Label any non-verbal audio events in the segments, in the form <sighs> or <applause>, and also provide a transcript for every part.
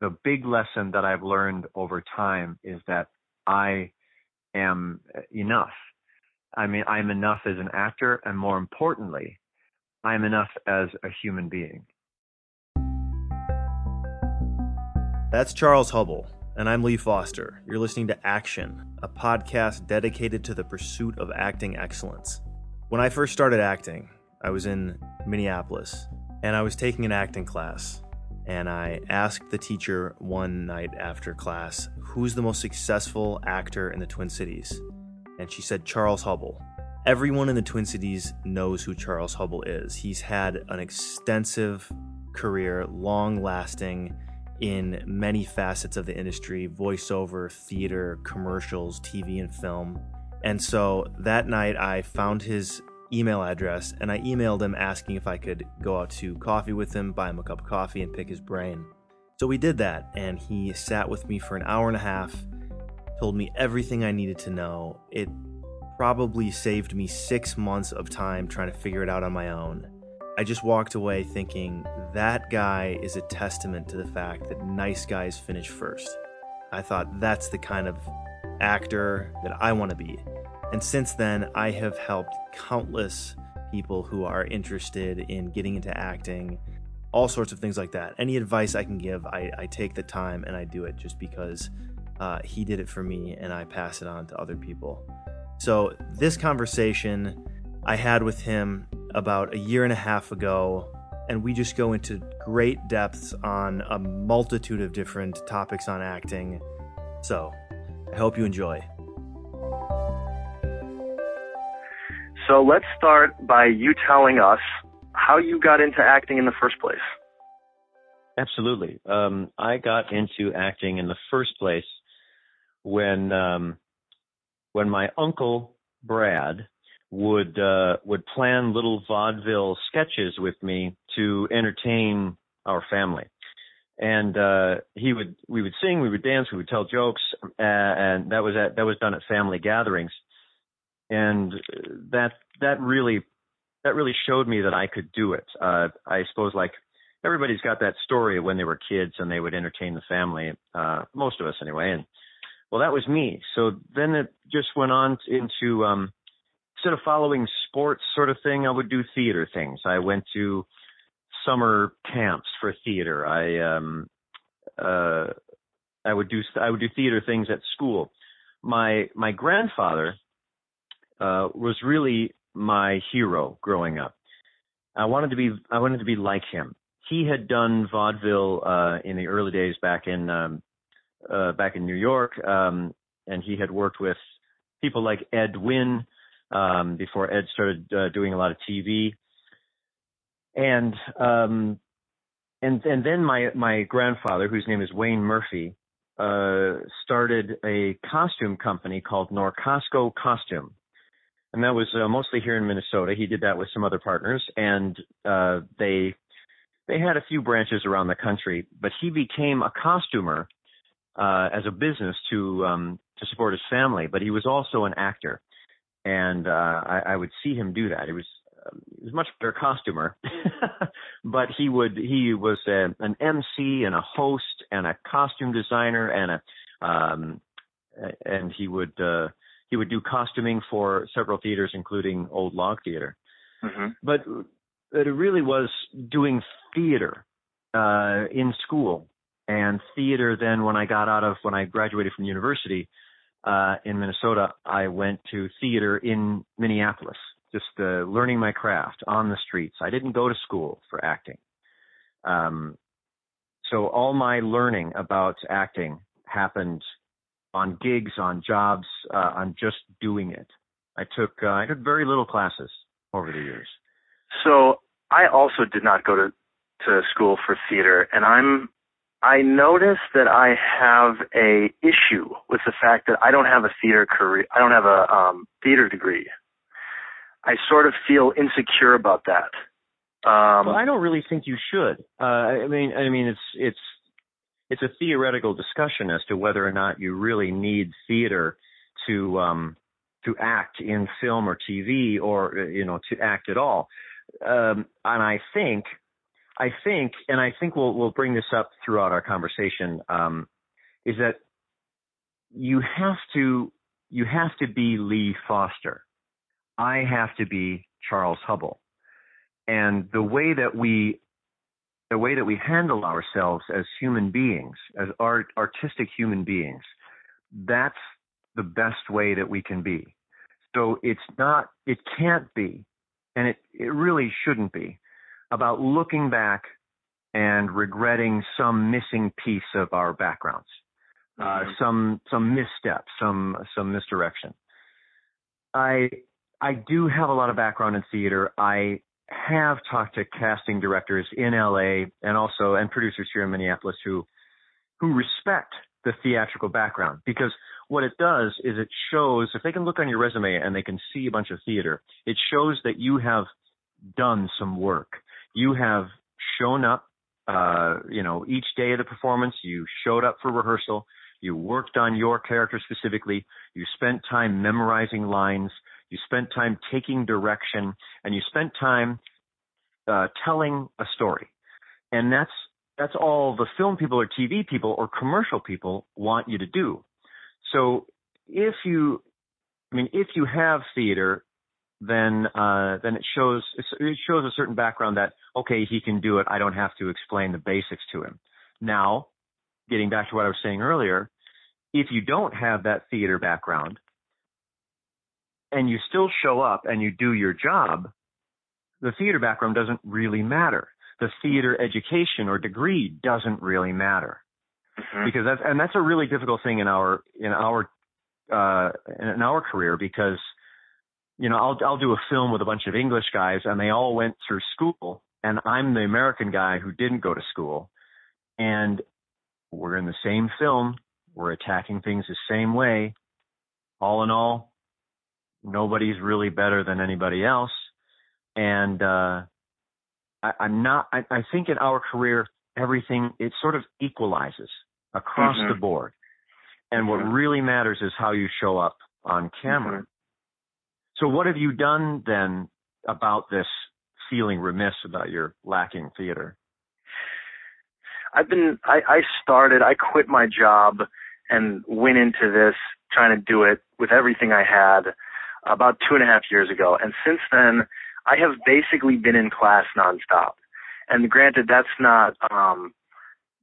the big lesson that I've learned over time is that I am enough. I mean, I'm enough as an actor, and more importantly, I'm enough as a human being. That's Charles Hubbell, and I'm Lee Foster. You're listening to Action, a podcast dedicated to the pursuit of acting excellence. When I first started acting, I was in Minneapolis, and I was taking an acting class. And I asked the teacher one night after class, Who's the most successful actor in the Twin Cities? And she said, Charles Hubbell. Everyone in the Twin Cities knows who Charles Hubbell is. He's had an extensive career, long lasting in many facets of the industry voiceover, theater, commercials, TV, and film. And so that night, I found his email address and I emailed him asking if I could go out to coffee with him, buy him a cup of coffee, and pick his brain. So we did that, and he sat with me for an hour and a half, told me everything I needed to know. It probably saved me six months of time trying to figure it out on my own. I just walked away thinking that guy is a testament to the fact that nice guys finish first. I thought that's the kind of actor that I want to be. And since then, I have helped countless people who are interested in getting into acting, all sorts of things like that. Any advice I can give, I, I take the time and I do it just because uh, he did it for me and I pass it on to other people. So, this conversation I had with him about a year and a half ago, and we just go into great depths on a multitude of different topics on acting. So, I hope you enjoy. So let's start by you telling us how you got into acting in the first place. Absolutely. Um, I got into acting in the first place when um, when my uncle Brad would uh, would plan little vaudeville sketches with me to entertain our family. And uh, he would we would sing, we would dance, we would tell jokes, uh, and that was at that was done at family gatherings and that that really that really showed me that I could do it. Uh, I suppose like everybody's got that story when they were kids and they would entertain the family. Uh, most of us anyway. And well, that was me. So then it just went on into um, instead of following sports sort of thing, I would do theater things. I went to summer camps for theater. I um, uh, I would do I would do theater things at school. My my grandfather uh, was really my hero growing up. I wanted to be I wanted to be like him. He had done vaudeville uh, in the early days back in um, uh, back in New York, um, and he had worked with people like Ed Wynn um, before Ed started uh, doing a lot of TV. And um, and and then my my grandfather, whose name is Wayne Murphy, uh, started a costume company called Norcostco Costume, and that was uh, mostly here in Minnesota. He did that with some other partners, and uh, they they had a few branches around the country. But he became a costumer uh, as a business to um, to support his family. But he was also an actor, and uh, I, I would see him do that. He was um, he was much better costumer, <laughs> but he would he was a, an MC and a host and a costume designer and a um, and he would. Uh, he would do costuming for several theaters, including Old Log Theater. Mm-hmm. But it really was doing theater uh, in school, and theater. Then, when I got out of when I graduated from university uh, in Minnesota, I went to theater in Minneapolis, just uh, learning my craft on the streets. I didn't go to school for acting. Um, so all my learning about acting happened on gigs, on jobs, uh, on just doing it. I took uh, I took very little classes over the years. So I also did not go to to school for theater, and I'm I notice that I have a issue with the fact that I don't have a theater career. I don't have a um, theater degree. I sort of feel insecure about that. Um, well, I don't really think you should. Uh, I mean, I mean, it's it's it's a theoretical discussion as to whether or not you really need theater to um, to act in film or TV or you know to act at all. Um, and I think I think, and I think we'll we'll bring this up throughout our conversation, um, is that you have to you have to be Lee Foster. I have to be Charles Hubbell. And the way that we the way that we handle ourselves as human beings, as art artistic human beings, that's the best way that we can be. So it's not it can't be, and it, it really shouldn't be, about looking back and regretting some missing piece of our backgrounds uh, mm-hmm. some some misstep, some some misdirection. I I do have a lot of background in theater. I have talked to casting directors in LA and also and producers here in Minneapolis who who respect the theatrical background because what it does is it shows if they can look on your resume and they can see a bunch of theater, it shows that you have done some work. You have shown up uh, you know, each day of the performance, you showed up for rehearsal, you worked on your character specifically. You spent time memorizing lines. You spent time taking direction and you spent time uh, telling a story. And that's, that's all the film people or TV people or commercial people want you to do. So if you, I mean, if you have theater, then uh, then it shows it shows a certain background that okay he can do it. I don't have to explain the basics to him. Now getting back to what I was saying earlier, if you don't have that theater background and you still show up and you do your job, the theater background doesn't really matter. The theater education or degree doesn't really matter. Mm-hmm. Because that's, and that's a really difficult thing in our, in our, uh, in our career because, you know, I'll, I'll do a film with a bunch of English guys and they all went through school and I'm the American guy who didn't go to school and we're in the same film. We're attacking things the same way. All in all, nobody's really better than anybody else. And uh, I, I'm not. I, I think in our career, everything it sort of equalizes across mm-hmm. the board. And what mm-hmm. really matters is how you show up on camera. Mm-hmm. So what have you done then about this feeling remiss about your lacking theater? I've been I, I started I quit my job and went into this trying to do it with everything I had about two and a half years ago. And since then I have basically been in class nonstop. And granted that's not um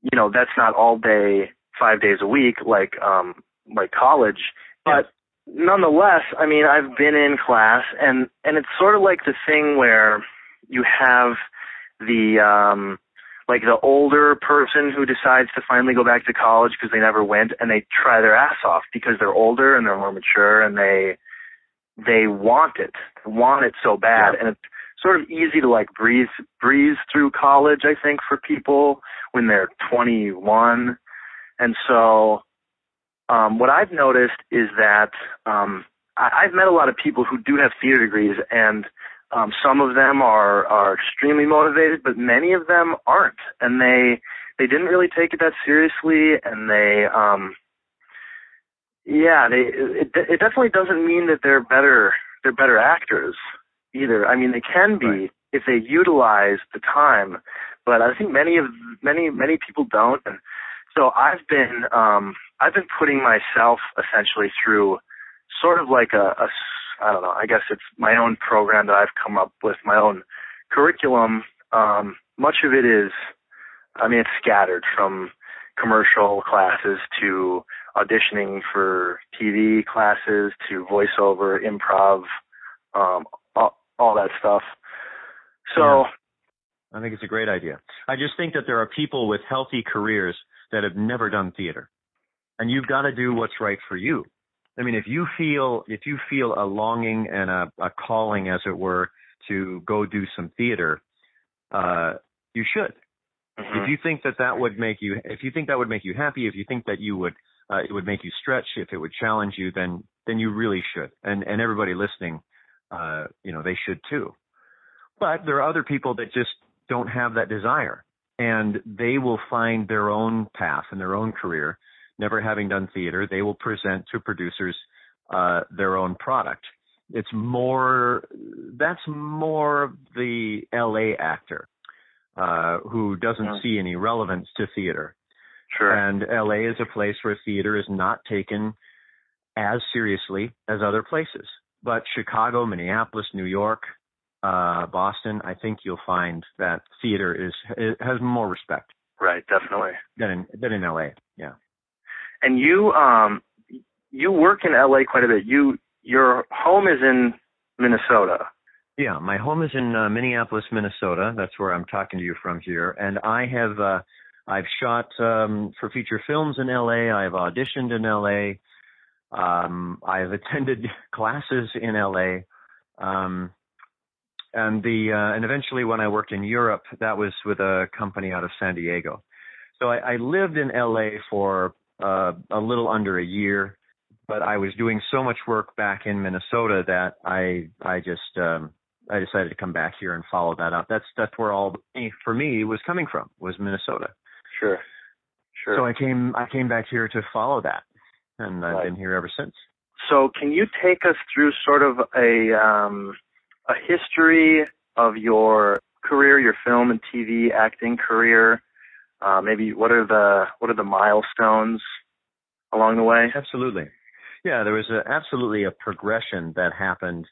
you know, that's not all day, five days a week like um like college. But nonetheless, I mean I've been in class and and it's sort of like the thing where you have the um like the older person who decides to finally go back to college because they never went and they try their ass off because they're older and they're more mature and they they want it they want it so bad. Yeah. and it's sort of easy to like breeze breeze through college i think for people when they're 21 and so um what i've noticed is that um I, I've met a lot of people who do have theater degrees and um, some of them are are extremely motivated, but many of them aren't, and they they didn't really take it that seriously, and they um, yeah, they it it definitely doesn't mean that they're better they're better actors either. I mean, they can be right. if they utilize the time, but I think many of many many people don't, and so I've been um, I've been putting myself essentially through sort of like a, a I don't know. I guess it's my own program that I've come up with, my own curriculum. Um, much of it is, I mean, it's scattered from commercial classes to auditioning for TV classes to voiceover, improv, um, all, all that stuff. So. Yeah. I think it's a great idea. I just think that there are people with healthy careers that have never done theater. And you've got to do what's right for you. I mean, if you feel if you feel a longing and a, a calling, as it were, to go do some theater, uh, you should. Mm-hmm. If you think that that would make you, if you think that would make you happy, if you think that you would, uh, it would make you stretch, if it would challenge you, then then you really should. And and everybody listening, uh, you know, they should too. But there are other people that just don't have that desire, and they will find their own path and their own career never having done theater, they will present to producers uh, their own product. It's more, that's more the LA actor. uh, who doesn't Yeah. see any relevance to theater. Sure. And LA is a place where theater is not taken as seriously as other places. But Chicago, Minneapolis, New York, uh, Boston, I think you'll find that theater is has more respect right. Definitely. than in than in LA. Yeah. And you um you work in LA quite a bit. You your home is in Minnesota. Yeah, my home is in uh, Minneapolis, Minnesota. That's where I'm talking to you from here. And I have uh I've shot um for feature films in LA. I've auditioned in LA. Um I've <laughs> attended classes in LA. Um and the uh and eventually when I worked in Europe, that was with a company out of San Diego. So I, I lived in LA for uh a little under a year, but I was doing so much work back in Minnesota that I I just um I decided to come back here and follow that up. That's that's where all for me was coming from was Minnesota. Sure. Sure. So I came I came back here to follow that, and I've Right. been here ever since. So can you take us through sort of a um, a history of your career, your film and TV acting career? Uh, maybe what are the what are the milestones along the way? Absolutely, yeah. There was a, absolutely a progression that happened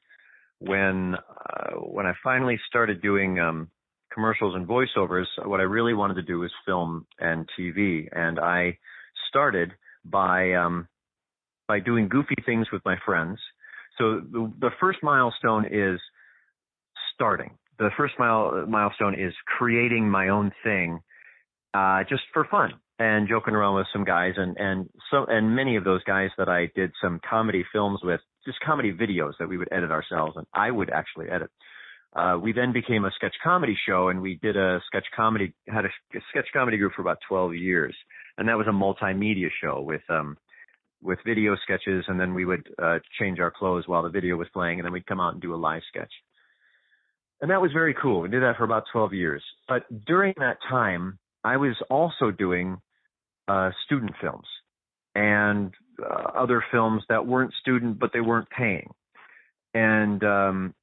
when uh, when I finally started doing um, commercials and voiceovers. What I really wanted to do was film and TV, and I started by um, by doing goofy things with my friends. So the, the first milestone is starting. The first mile, milestone is creating my own thing, uh, just for fun and joking around with some guys and, and so, and many of those guys that I did some comedy films with, just comedy videos that we would edit ourselves and I would actually edit. Uh, we then became a sketch comedy show and we did a sketch comedy, had a, a sketch comedy group for about 12 years. And that was a multimedia show with, um, with video sketches and then we would uh, change our clothes while the video was playing and then we'd come out and do a live sketch. And that was very cool. We did that for about 12 years. But during that time, I was also doing uh, student films and uh, other films that weren't student, but they weren't paying. And um,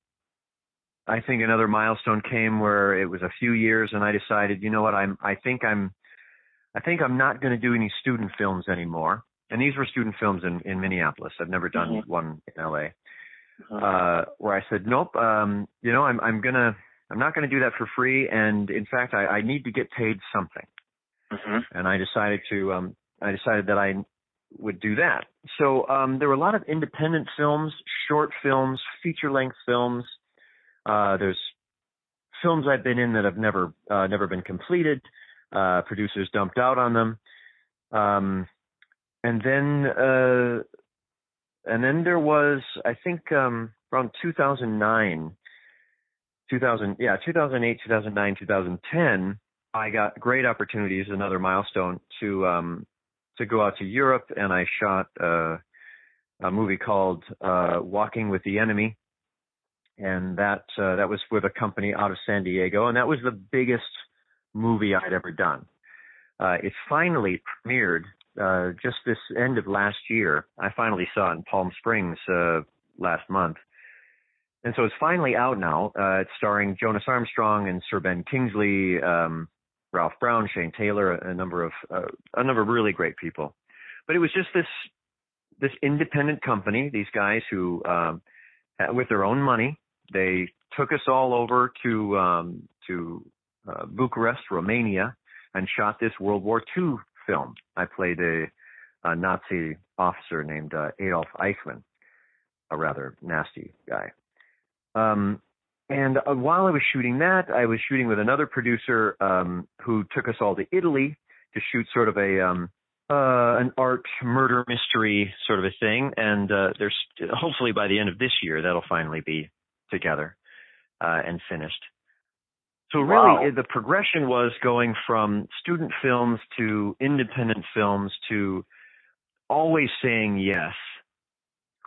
I think another milestone came where it was a few years, and I decided, you know what, I'm, I think I'm, I think I'm not going to do any student films anymore. And these were student films in, in Minneapolis. I've never done Mhm. one in LA Uh, uh, where I said, nope, um, you know, I'm, I'm gonna, I'm not gonna do that for free. And in fact, I, I need to get paid something. mhm. And I decided to, um, I decided that I would do that. So, um, there were a lot of independent films, short films, feature length films. Uh, there's films I've been in that have never, uh, never been completed. Uh, producers dumped out on them. Um, and then, uh, and then there was, I think, um, around 2009, 2000, yeah, 2008, 2009, 2010, I got great opportunities, another milestone to, um, to go out to Europe and I shot, uh, a movie called, uh, Walking with the Enemy. And that, uh, that was with a company out of San Diego and that was the biggest movie I'd ever done. Uh, it finally premiered uh, just this end of last year. I finally saw it in Palm Springs uh, last month, and so it's finally out now. Uh, it's starring Jonas Armstrong and Sir Ben Kingsley, um, Ralph Brown, Shane Taylor, a number of uh, a number of really great people. But it was just this this independent company. These guys who, um, with their own money, they took us all over to um, to uh, Bucharest, Romania, and shot this World War II film. I played a, a Nazi officer named uh, Adolf Eichmann, a rather nasty guy. Um, and uh, while I was shooting that, I was shooting with another producer um, who took us all to Italy to shoot sort of a um, uh, an art murder mystery sort of a thing. And uh, there's hopefully by the end of this year that'll finally be together uh, and finished. So really, Wow. the progression was going from student films to independent films to always saying yes,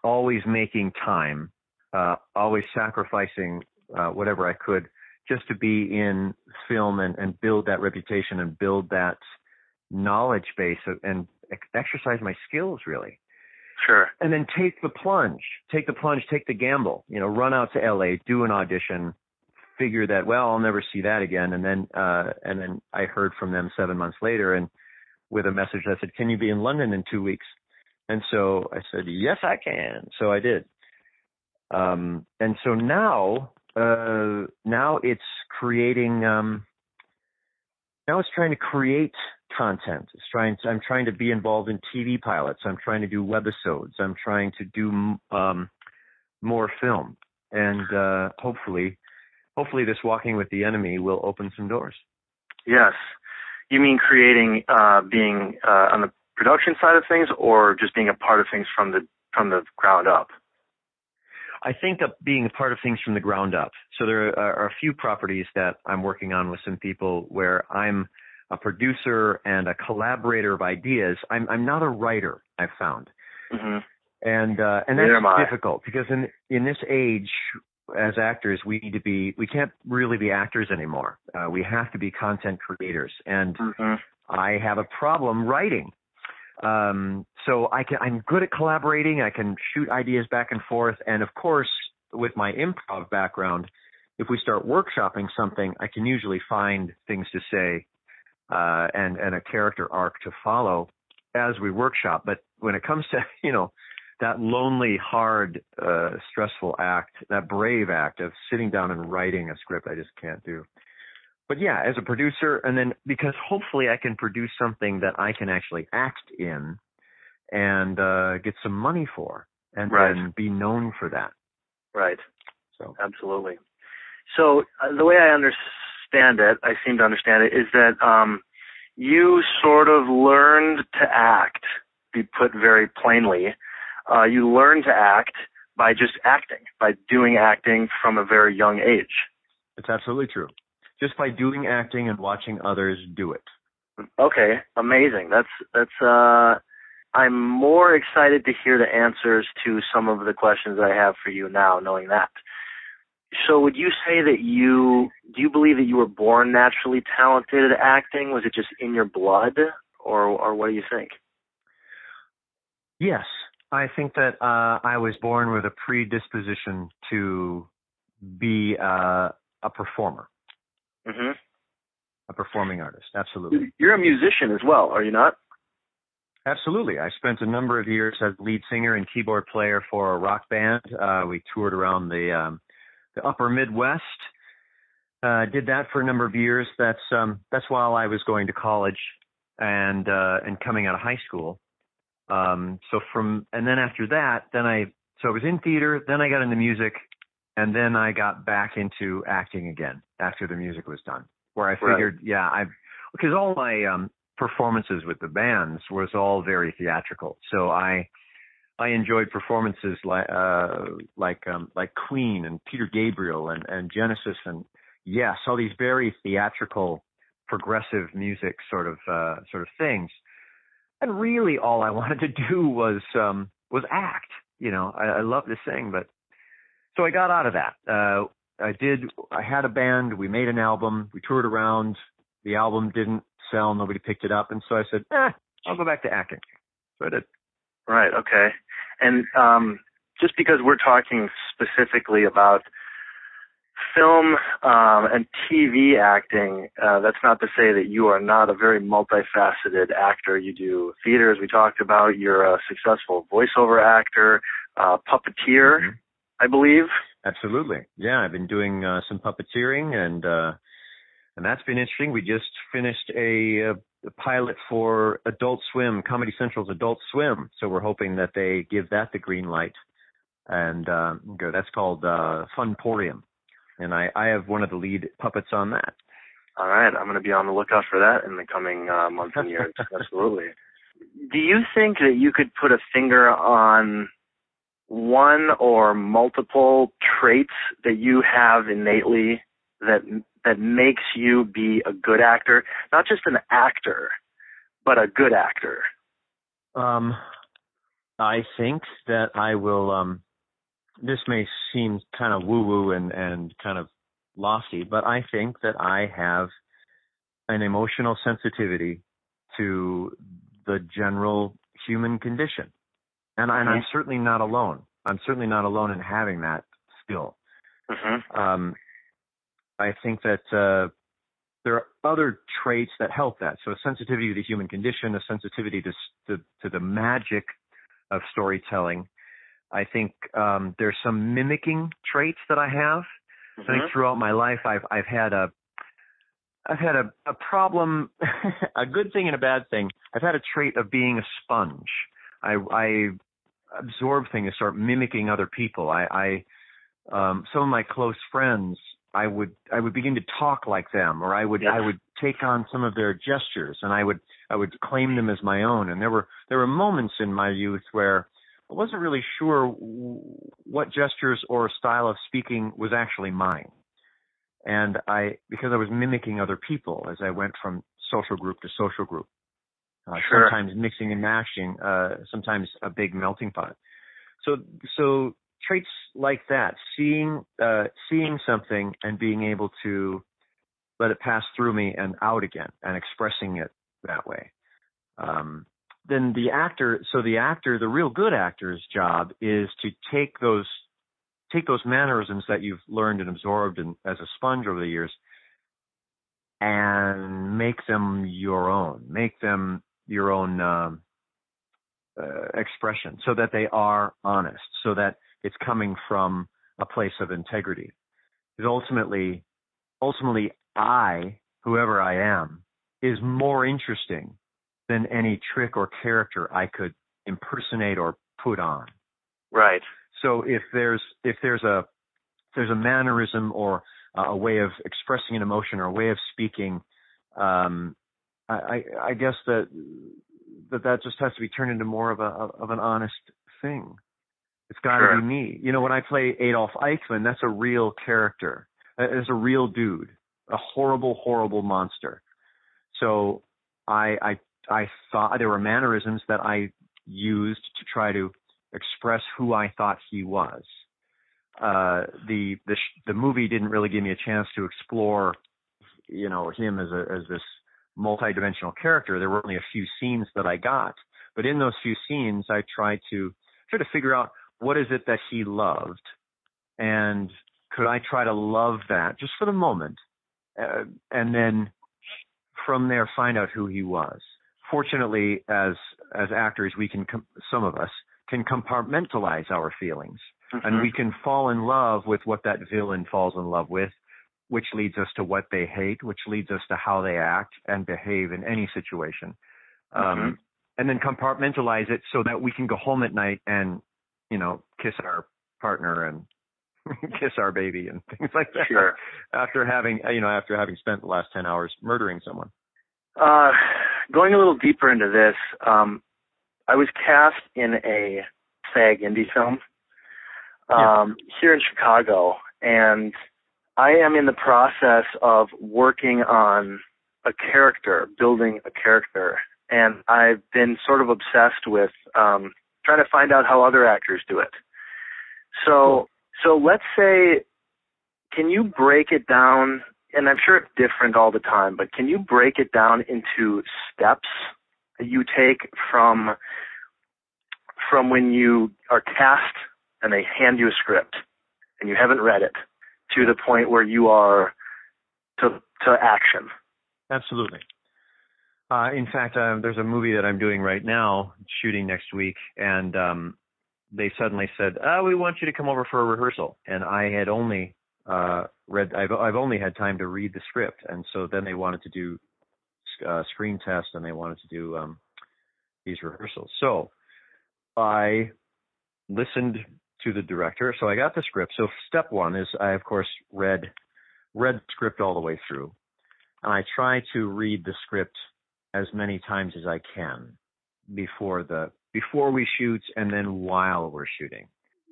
always making time, uh, always sacrificing uh, whatever I could just to be in film and, and build that reputation and build that knowledge base and ex- exercise my skills really Sure. and then take the plunge, take the plunge, take the gamble. You know, run out to LA, do an audition, figure that well I'll never see that again and then uh and then I heard from them 7 months later and with a message that said can you be in London in 2 weeks and so I said yes I can so I did um and so now uh now it's creating um now it's trying to create content. It's trying to, I'm trying to be involved in TV pilots. I'm trying to do webisodes. I'm trying to do um more film and uh, hopefully, hopefully, this walking with the enemy will open some doors. Yes, you mean creating, uh, being uh, on the production side of things, or just being a part of things from the from the ground up? I think of being a part of things from the ground up. So there are, are a few properties that I'm working on with some people where I'm a producer and a collaborator of ideas. I'm I'm not a writer. I've found. Mm-hmm and uh, and that's difficult because in in this age as actors we need to be we can't really be actors anymore uh, we have to be content creators and mm-hmm. i have a problem writing um, so i can i'm good at collaborating i can shoot ideas back and forth and of course with my improv background if we start workshopping something i can usually find things to say uh, and and a character arc to follow as we workshop but when it comes to <laughs> you know that lonely, hard, uh, stressful act, that brave act of sitting down and writing a script, I just can't do. But yeah, as a producer, and then because hopefully I can produce something that I can actually act in and uh, get some money for, and right. then be known for that. Right. So absolutely. So uh, the way I understand it, I seem to understand it, is that um, you sort of learned to act. Be put very plainly uh, you learn to act by just acting, by doing acting from a very young age. It's absolutely true. Just by doing acting and watching others do it. Okay, amazing. That's that's uh I'm more excited to hear the answers to some of the questions I have for you now knowing that. So would you say that you do you believe that you were born naturally talented at acting? Was it just in your blood or or what do you think? Yes, I think that uh, I was born with a predisposition to be uh, a performer, mm-hmm. a performing artist. Absolutely. You're a musician as well, are you not? Absolutely. I spent a number of years as lead singer and keyboard player for a rock band. Uh, we toured around the um, the Upper Midwest. Uh, did that for a number of years. That's um, that's while I was going to college and uh, and coming out of high school. Um, so from, and then after that, then I, so I was in theater, then I got into music, and then I got back into acting again after the music was done. Where I figured, right. yeah, I, because all my um, performances with the bands was all very theatrical. So I, I enjoyed performances like, uh, like, um, like Queen and Peter Gabriel and, and Genesis and yes, all these very theatrical, progressive music sort of, uh, sort of things and really all I <laughs> wanted to do was um was act. You know, I, I love to sing, but so I got out of that. Uh I did I had a band, we made an album, we toured around, the album didn't sell, nobody picked it up, and so I said, eh, I'll go back to acting. So I did. Right, okay. And um just because we're talking specifically about film um, and TV acting, uh, that's not to say that you are not a very multifaceted actor. You do theater, as we talked about. You're a successful voiceover actor, uh, puppeteer, mm-hmm. I believe. Absolutely. Yeah, I've been doing uh, some puppeteering, and uh, and that's been interesting. We just finished a, a pilot for Adult Swim, Comedy Central's Adult Swim. So we're hoping that they give that the green light, and uh, go. that's called uh, Funporium and I, I have one of the lead puppets on that. All right, I'm going to be on the lookout for that in the coming uh, months and years. <laughs> Absolutely. Do you think that you could put a finger on one or multiple traits that you have innately that that makes you be a good actor, not just an actor, but a good actor? Um, I think that I will um this may seem kind of woo woo and, and kind of lofty, but I think that I have an emotional sensitivity to the general human condition. And, and I'm mm-hmm. certainly not alone. I'm certainly not alone in having that skill. Mm-hmm. Um, I think that uh, there are other traits that help that. So a sensitivity to the human condition, a sensitivity to to, to the magic of storytelling. I think um, there's some mimicking traits that I have. Mm-hmm. I think mm-hmm. throughout my life, I've I've had a I've had a, a problem, <laughs> a good thing and a bad thing. I've had a trait of being a sponge. I, I absorb things, start mimicking other people. I, I um, some of my close friends, I would I would begin to talk like them, or I would yes. I would take on some of their gestures, and I would I would claim them as my own. And there were there were moments in my youth where I wasn't really sure what gestures or style of speaking was actually mine. And I, because I was mimicking other people as I went from social group to social group, uh, sure. sometimes mixing and mashing, uh, sometimes a big melting pot. So, so traits like that, seeing, uh, seeing something and being able to let it pass through me and out again and expressing it that way. Um, then the actor, so the actor, the real good actor's job is to take those take those mannerisms that you've learned and absorbed and as a sponge over the years and make them your own, make them your own um, uh, expression so that they are honest, so that it's coming from a place of integrity. Because ultimately, ultimately, I, whoever I am, is more interesting than any trick or character I could impersonate or put on. Right. So if there's if there's a if there's a mannerism or a way of expressing an emotion or a way of speaking, um, I, I guess that that that just has to be turned into more of a of an honest thing. It's got to sure. be me. You know, when I play Adolf Eichmann, that's a real character. It's a real dude, a horrible, horrible monster. So I I I thought there were mannerisms that I used to try to express who I thought he was. Uh, the the the movie didn't really give me a chance to explore, you know, him as a as this multidimensional character. There were only a few scenes that I got, but in those few scenes, I tried to try to figure out what is it that he loved, and could I try to love that just for the moment, uh, and then from there find out who he was. Fortunately, as as actors, we can com- some of us can compartmentalize our feelings mm-hmm. and we can fall in love with what that villain falls in love with, which leads us to what they hate, which leads us to how they act and behave in any situation. Um, mm-hmm. Um, and then compartmentalize it so that we can go home at night and, you know, kiss our partner and <laughs> kiss our baby and <laughs> things like that. Sure. After having, you know, after having spent the last 10 hours murdering someone. Uh, going a little deeper into this, um, I was cast in a SAG indie film um, yeah. here in Chicago, and I am in the process of working on a character, building a character, and I've been sort of obsessed with um, trying to find out how other actors do it. So, so let's say, can you break it down? And I'm sure it's different all the time, but can you break it down into steps that you take from from when you are cast and they hand you a script and you haven't read it to the point where you are to to action. Absolutely. Uh, in fact, uh, there's a movie that I'm doing right now, shooting next week, and um, they suddenly said, oh, "We want you to come over for a rehearsal." And I had only uh, read, I've, I've only had time to read the script, and so then they wanted to do uh, screen tests and they wanted to do um, these rehearsals. So I listened to the director. So I got the script. So step one is I of course read read the script all the way through. And I try to read the script as many times as I can before the before we shoot and then while we're shooting.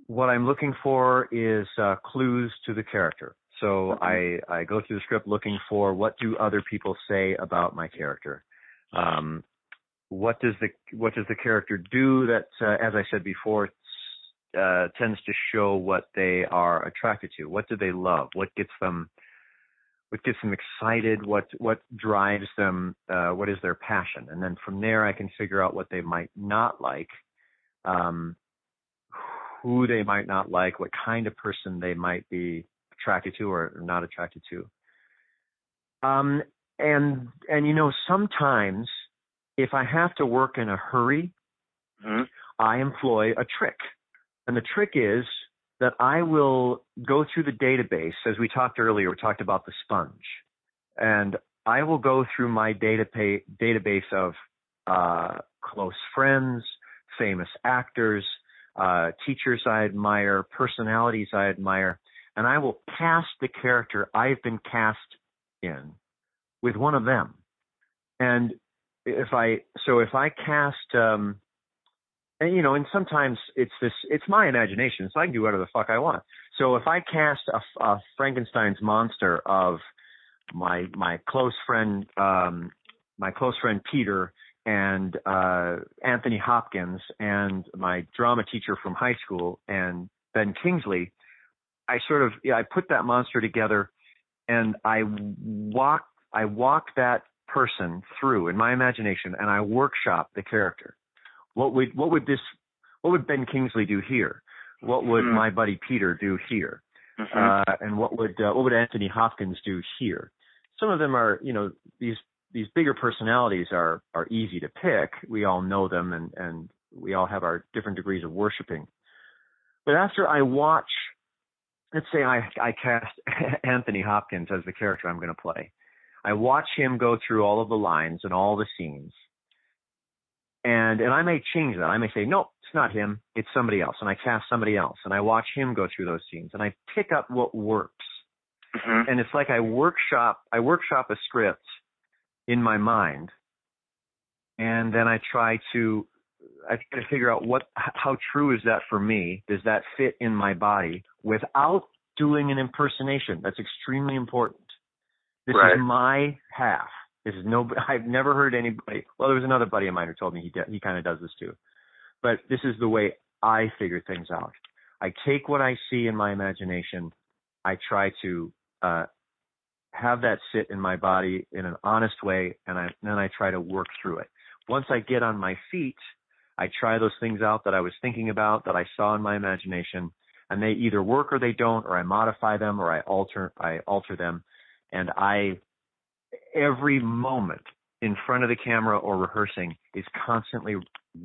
What I'm looking for is uh, clues to the character. So. I, I go through the script looking for what do other people say about my character. Um, what does the what does the character do that, uh, as I said before, uh, tends to show what they are attracted to? What do they love? What gets them what gets them excited? What what drives them? Uh, what is their passion? And then from there, I can figure out what they might not like, um, who they might not like, what kind of person they might be attracted to or not attracted to. Um, and and you know sometimes if I have to work in a hurry, hmm I employ a trick, and the trick is that I will go through the database as we talked earlier. We talked about the sponge, and I will go through my database database of uh, close friends, famous actors, uh, teachers I admire, personalities I admire, and I will cast the character I've been cast in with one of them. And if I, so if I cast, um, and you know, and sometimes it's this, it's my imagination, so I can do whatever the fuck I want. So if I cast a, a Frankenstein's monster of my my close friend, um, my close friend Peter and uh, Anthony Hopkins and my drama teacher from high school and Ben Kingsley, I sort of yeah, I put that monster together and I walk I walk that person through in my imagination and I workshop the character. What would what would this what would Ben Kingsley do here? What would Mhm. my buddy Peter do here? hmm Uh, and what would uh, what would Anthony Hopkins do here? Some of them are, you know, these these bigger personalities are are easy to pick. We all know them, and and we all have our different degrees of worshiping. But after I watch, let's say I I cast <laughs> Anthony Hopkins as the character I'm going to play. I watch him go through all of the lines and all the scenes, and and I may change that. I may say, no, it's not him. It's somebody else, and I cast somebody else, and I watch him go through those scenes, and I pick up what works hmm and it's like I workshop I workshop a script in my mind, and then I try to I try to figure out what how true is that for me? Does that fit in my body without doing an impersonation? That's extremely important. This Right. is my half. This is no. <laughs> I've never heard anybody. Well, there was another buddy of mine who told me he de- he kind of does this too, but this is the way I figure things out. I take what I see in my imagination. I try to uh, have that sit in my body in an honest way, and I, then I try to work through it. Once I get on my feet, I try those things out that I was thinking about, that I saw in my imagination, and they either work or they don't, or I modify them, or I alter, I alter them, and I, every moment in front of the camera or rehearsing is constantly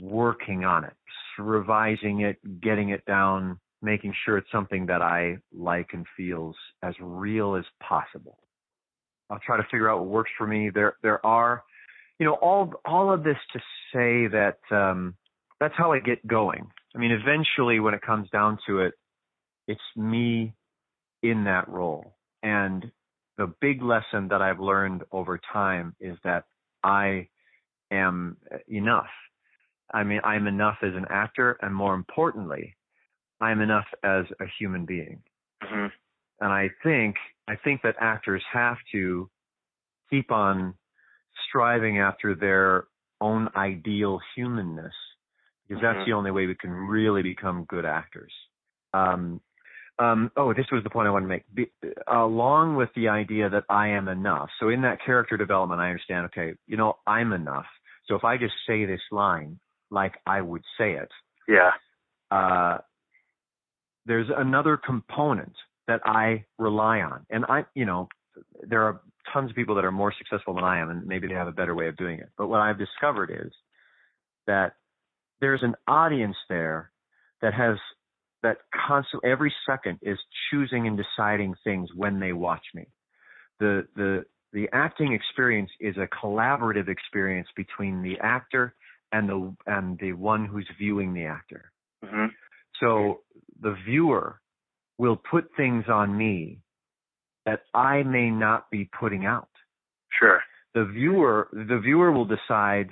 working on it, revising it, getting it down, making sure it's something that I like and feels as real as possible. I'll try to figure out what works for me. There there are you know all all of this to say that um that's how I get going. I mean eventually when it comes down to it it's me in that role. And the big lesson that I've learned over time is that I am enough. I mean I'm enough as an actor and more importantly I'm enough as a human being. hmm And I think I think that actors have to keep on striving after their own ideal humanness because that's Mhm. the only way we can really become good actors. Um, um, oh, this was the point I wanted to make. Be, along with the idea that I am enough. So in that character development, I understand. Okay, you know, I'm enough. So if I just say this line like I would say it, Yeah. uh, there's another component that I rely on. And I, you know, there are tons of people that are more successful than I am, and maybe they have a better way of doing it. But what I've discovered is that there's an audience there that has that constant every second is choosing and deciding things when they watch me. The the the acting experience is a collaborative experience between the actor and the and the one who's viewing the actor. hmm So the viewer will put things on me that I may not be putting out. Sure. The viewer, the viewer will decide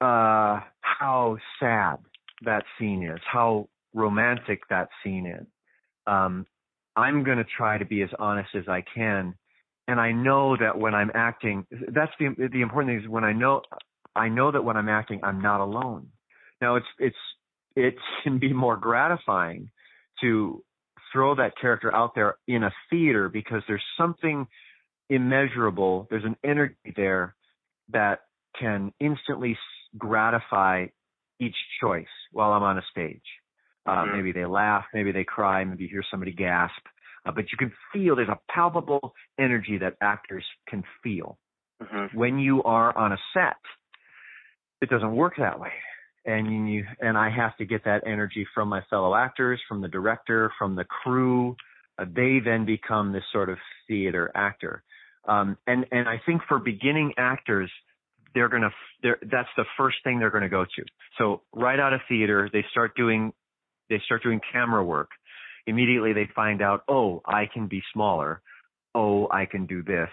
uh, how sad that scene is, how romantic that scene is. Um, I'm going to try to be as honest as I can, and I know that when I'm acting, that's the the important thing is when I know I know that when I'm acting, I'm not alone. Now it's it's it <laughs> can be more gratifying to throw that character out there in a theater because there's something immeasurable. There's an energy there that can instantly gratify each choice while I'm on a stage. Uh, Mhm. Maybe they laugh, maybe they cry, maybe you hear somebody gasp. uh, but you can feel there's a palpable energy that actors can feel. Mm-hmm. When you are on a set, it doesn't work that way. And you, and I have to get that energy from my fellow actors, from the director, from the crew. Uh, they then become this sort of theater actor. Um, and, and I think for beginning actors, they're gonna, they're, that's the first thing they're gonna go to. So right out of theater, they start doing, they start doing camera work. Immediately they find out, oh, I can be smaller. Oh, I can do this.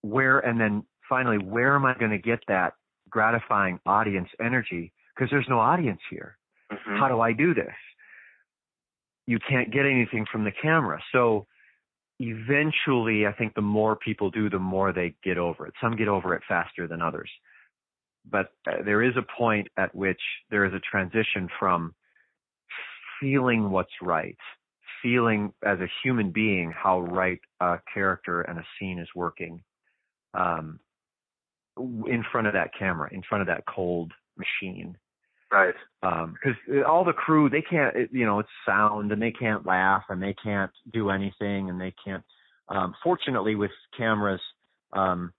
Where, and then finally, where am I going to get that gratifying audience energy? Because there's no audience here. Mm-hmm. How do I do this? You can't get anything from the camera. So eventually, I think the more people do, the more they get over it. Some get over it faster than others. But uh, there is a point at which there is a transition from feeling what's right, feeling as a human being how right a character and a scene is working, um, in front of that camera, in front of that cold machine. Right. Because um, all the crew, they can't, it, you know, it's sound and they can't laugh and they can't do anything and they can't. Um, fortunately, with cameras, um,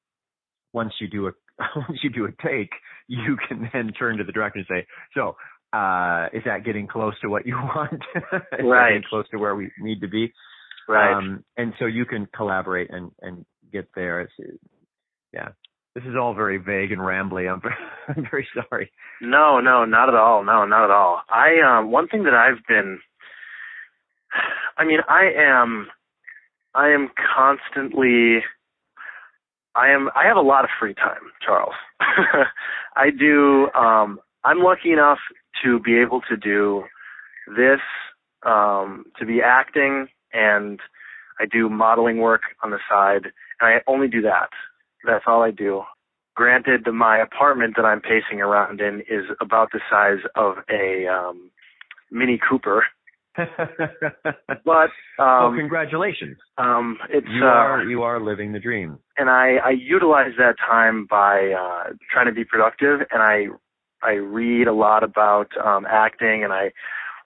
once you do a <laughs> once you do a take, you can then turn to the director and say, "So, uh, is that getting close to what you <laughs> want? is right. getting close to where we need to be?" Right. Um, and so you can collaborate and and get there. It's, yeah. This is all very vague and rambly. I'm very, <laughs> I'm very sorry. No, no, not at all. No, not at all. I um one thing that I've been <sighs> I mean, I am I am constantly I am I have a lot of free time, Charles. <laughs> I do um I'm lucky enough to be able to do this um to be acting and I do modeling work on the side and I only do that. That's all I do. Granted, my apartment that I'm pacing around in is about the size of a um, Mini Cooper. <laughs> but um, well, congratulations. Um, it's you uh, are you are living the dream. And I I utilize that time by uh, trying to be productive, and I I read a lot about um, acting, and I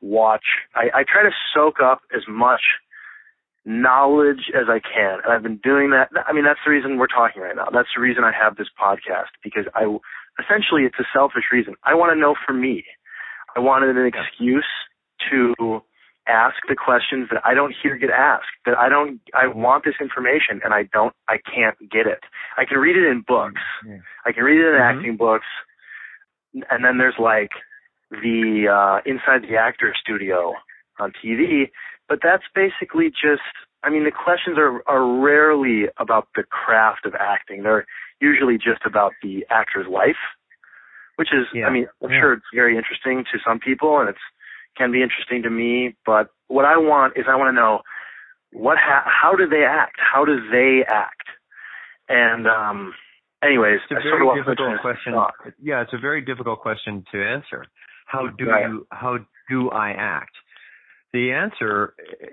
watch. I, I try to soak up as much knowledge as I can. And I've been doing that. I mean, that's the reason we're talking right now. That's the reason I have this podcast because I, essentially it's a selfish reason. I want to know for me. I wanted an excuse to ask the questions that I don't hear get asked, that I don't, I want this information and I don't, I can't get it. I can read it in books. Yeah. I can read it in Mm-hmm. acting books. And then there's like the, uh, inside the actor studio on TV, but that's basically just I mean the questions are are rarely about the craft of acting. They're usually just about the actor's life, which is Yeah. I mean I'm Yeah. sure it's very interesting to some people and it's can be interesting to me, but what I want is I want to know what ha- how do they act? How do they act? And um anyways, It's a very sort of difficult question. Yeah, it's a very difficult question to answer. How do Right. you how do I act? The answer eh,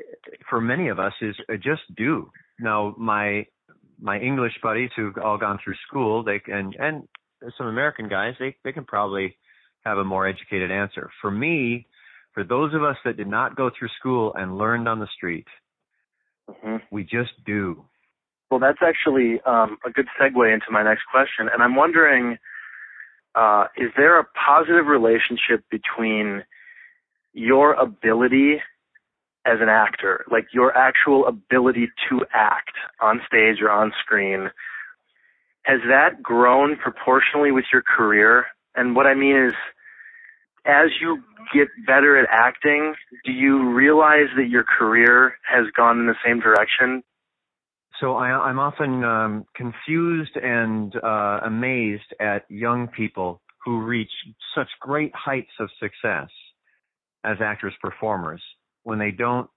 for many of us is uh, just do. Now, my my English buddies who've all gone through school, they can and some American guys, they they can probably have a more educated answer. For me, for those of us that did not go through school and learned on the street, Mhm. we just do. Well, that's actually um, a good segue into my next question, and I'm wondering: uh, is there a positive relationship between your ability as an actor, like your actual ability to act on stage or on screen, has that grown proportionally with your career? And what I mean is, as you get better at acting, do you realize that your career has gone in the same direction? So I, I'm often um, confused and uh, amazed at young people who reach such great heights of success as actors performers when they don't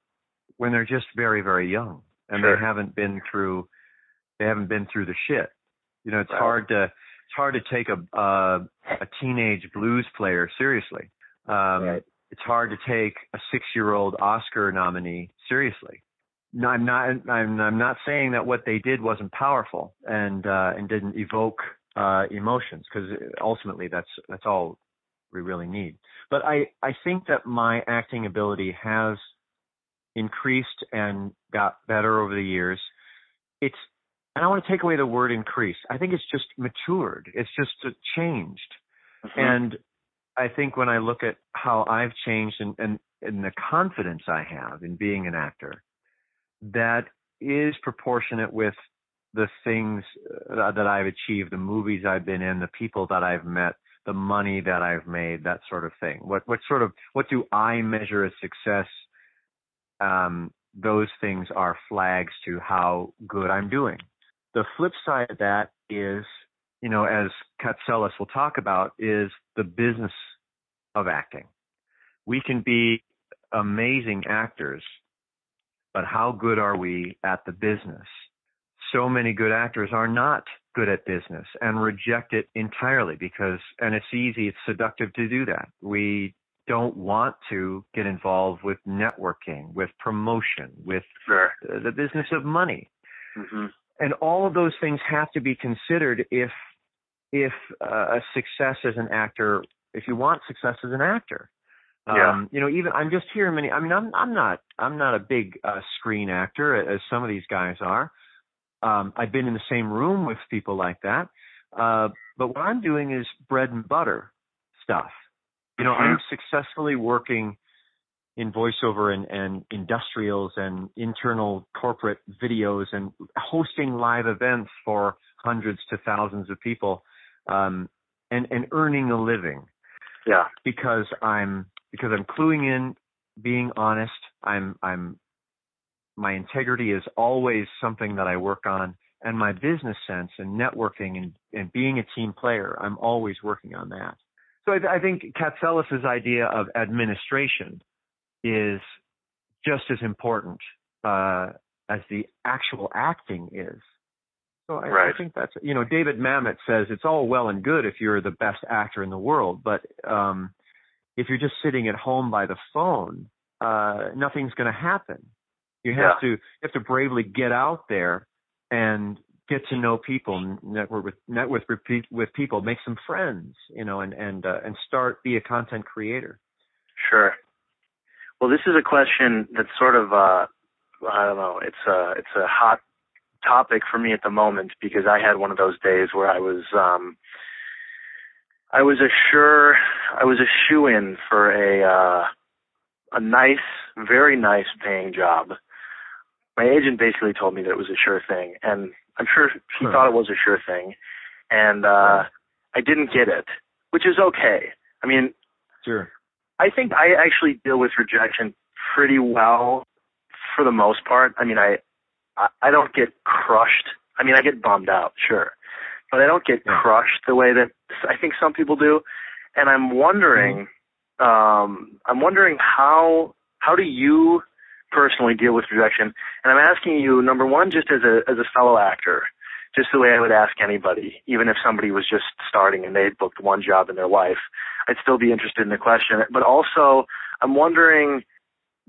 when they're just very very young and Sure. they haven't been through they haven't been through the shit. You know, it's Right. hard to it's hard to take a uh, a teenage blues player seriously. Um, Right. It's hard to take a six year old Oscar nominee seriously. No, I'm not. I'm, I'm not saying that what they did wasn't powerful and uh, and didn't evoke uh, emotions because ultimately that's that's all we really need. But I I think that my acting ability has increased and got better over the years. It's and I want to take away the word increase. I think it's just matured. It's just changed. Mm-hmm. And I think when I look at how I've changed and, and, and the confidence I have in being an actor, that is proportionate with the things uh, that I've achieved, the movies I've been in, the people that I've met, the money that I've made, that sort of thing. What what sort of what do I measure as success? Um, those things are flags to how good I'm doing. The flip side of that is, you know, as Katselas will talk about, is the business of acting. We can be amazing actors, but how good are we at the business? So many good actors are not good at business and reject it entirely because, and it's easy, it's seductive to do that. We don't want to get involved with networking, with promotion, with sure. the business of money. Mm-hmm and all of those things have to be considered if if uh, a success as an actor if you want success as an actor yeah. Um, you know, even I'm just hearing many. I mean, I'm I'm not I'm not a big uh, screen actor as some of these guys are. Um, I've been in the same room with people like that. Uh, but what I'm doing is bread and butter stuff. You know, mm-hmm. I'm successfully working in voiceover and, and industrials and internal corporate videos and hosting live events for hundreds to thousands of people um, and, and earning a living. Yeah. Because I'm because I'm cluing in, being honest. I'm I'm my integrity is always something that I work on and my business sense and networking and, and being a team player, I'm always working on that. So I, I think Katselas' idea of administration is just as important uh, as the actual acting is. So I, right. I think that's you know David Mamet says it's all well and good if you're the best actor in the world, but um, if you're just sitting at home by the phone, uh, nothing's going to happen. You have yeah. to you have to bravely get out there and get to know people, network with network with with people, make some friends, you know, and and uh, and start be a content creator. Sure. Well, this is a question that's sort of uh, I don't know. It's a it's a hot topic for me at the moment because I had one of those days where I was um, I was a sure I was a shoe in for a uh, a nice, very nice paying job. My agent basically told me that it was a sure thing, and I'm sure he sure. thought it was a sure thing, and uh, I didn't get it, which is okay. I mean, sure. I think I actually deal with rejection pretty well for the most part. I mean, I I don't get crushed. I mean, I get bummed out, sure, but I don't get yeah. crushed the way that I think some people do. And I'm wondering, mm-hmm. um, I'm wondering how how do you personally deal with rejection? And I'm asking you, number one, just as a as a fellow actor, just the way I would ask anybody, even if somebody was just starting and they'd booked one job in their life, I'd still be interested in the question. But also, I'm wondering,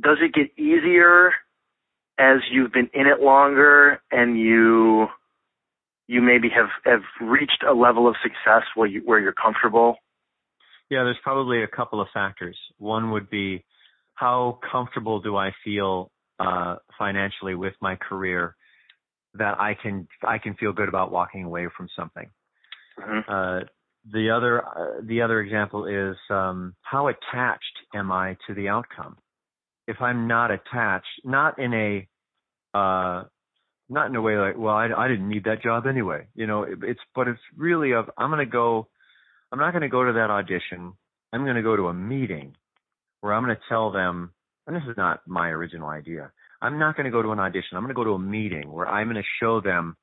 does it get easier as you've been in it longer and you you maybe have have reached a level of success where you where you're comfortable? Yeah, there's probably a couple of factors. One would be how comfortable do I feel uh, financially with my career that I can I can feel good about walking away from something. Mm-hmm. Uh, the other uh, the other example is um, how attached am I to the outcome? If I'm not attached, not in a uh, not in a way like, well, I, I didn't need that job anyway. You know, it, it's but it's really of I'm going to go. I'm not going to go to that audition. I'm going to go to a meeting where I'm going to tell them, and this is not my original idea. I'm not going to go to an audition. I'm going to go to a meeting where I'm going to show them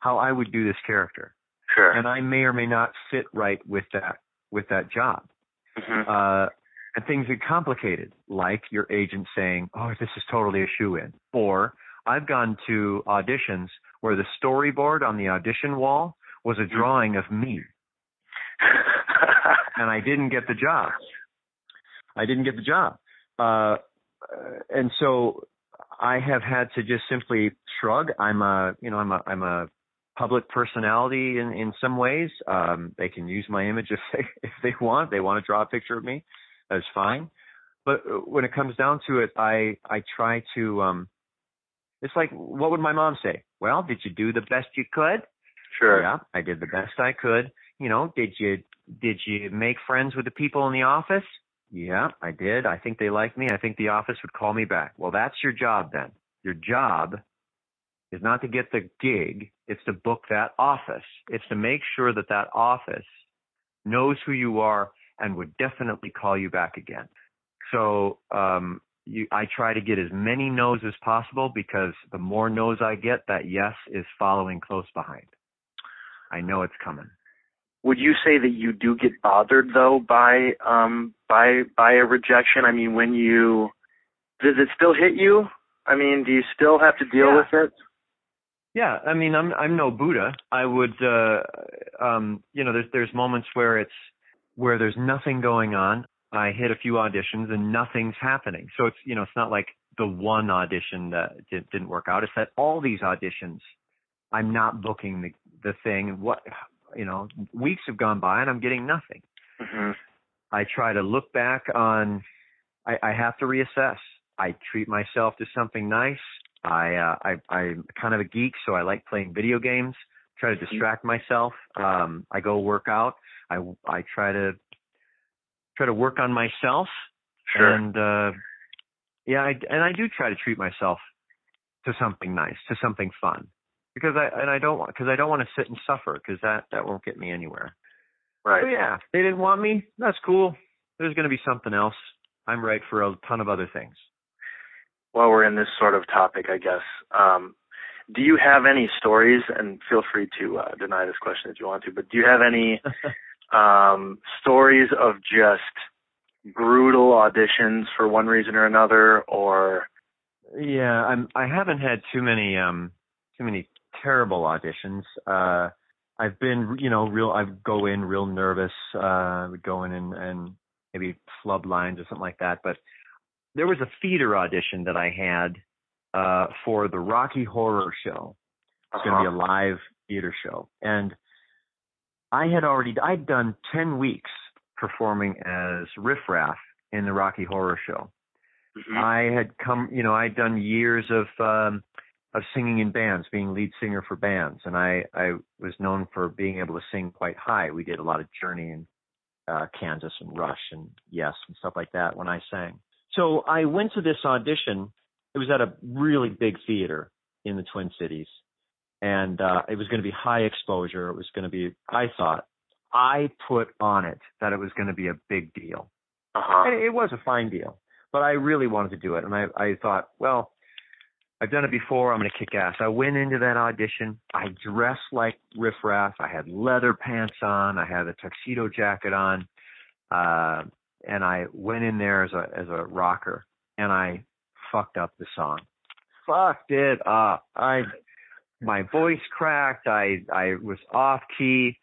how I would do this character. Sure. And I may or may not fit right with that with that job. Mm-hmm. Uh, and things get complicated, like your agent saying, "Oh, this is totally a shoe in," or I've gone to auditions where the storyboard on the audition wall was a mm-hmm. drawing of me, <laughs> and I didn't get the job. I didn't get the job, uh, and so I have had to just simply shrug. I'm a, you know, I'm a, I'm a public personality in in some ways. Um, they can use my image if they <laughs> if they want. They want to draw a picture of me. That's fine. but when it comes down to it, I I try to um it's like what would my mom say? Well, did you do the best you could? Sure. Yeah, I did the best I could. You know, did you did you make friends with the people in the office? Yeah, I did. I think they like me. I think the office would call me back. Well, that's your job then. Your job is not to get the gig. It's to book that office. It's to make sure that that office knows who you are and would definitely call you back again. So, um, you, I try to get as many no's as possible because the more no's I get, that yes is following close behind. I know it's coming. Would you say that you do get bothered though by um by by a rejection? I mean, when you does it still hit you? I mean, do you still have to deal Yeah. with it? Yeah, I mean, I'm I'm no Buddha. I would, uh, um, you know, there's there's moments where it's where there's nothing going on. I hit a few auditions and nothing's happening. So it's you know, it's not like the one audition that did, didn't work out. It's that all these auditions, I'm not booking the the thing. What you know, weeks have gone by and I'm getting nothing. hmm I try to look back on. I, I have to reassess. I treat myself to something nice. I, uh, I I'm kind of a geek, so I like playing video games. Try to distract myself. Um, I go work out. I I try to try to work on myself. Sure. And uh, yeah, I, and I do try to treat myself to something nice, to something fun, because I and I don't want because I don't want to sit and suffer because that that won't get me anywhere. right. So yeah, they didn't want me. That's cool. There's going to be something else. I'm right for a ton of other things. while we're in this sort of topic, I guess, um, do you have any stories? And feel free to uh, deny this question if you want to. But do you have any <laughs> um, stories of just brutal auditions for one reason or another, or yeah, I'm. I haven't had too many um too many terrible auditions. Uh, I've been, you know, real. I go in real nervous. Uh, go in and, and maybe flub lines or something like that. But there was a theater audition that I had uh for the Rocky Horror Show. It's going to be a live theater show. And I had already, I'd done 10 weeks performing as Riff Raff in the Rocky Horror Show. Mhm. I had come, you know, I'd done years of, um, of singing in bands, being lead singer for bands. And I, I was known for being able to sing quite high. We did a lot of Journey and, uh, Kansas and Rush and Yes and stuff like that when I sang. So I went to this audition. It was at a really big theater in the Twin Cities and uh, it was going to be high exposure. It was going to be, I thought, I put on it that it was going to be a big deal. uh-huh. And it was a fine deal, but I really wanted to do it. And I, I thought, well, I've done it before. I'm going to kick ass. I went into that audition. I dressed like Riff Raff. I had leather pants on. I had a tuxedo jacket on. Uh, and I went in there as a, as a rocker and I fucked up the song. Fucked it up. I, my voice cracked. I, I was off key.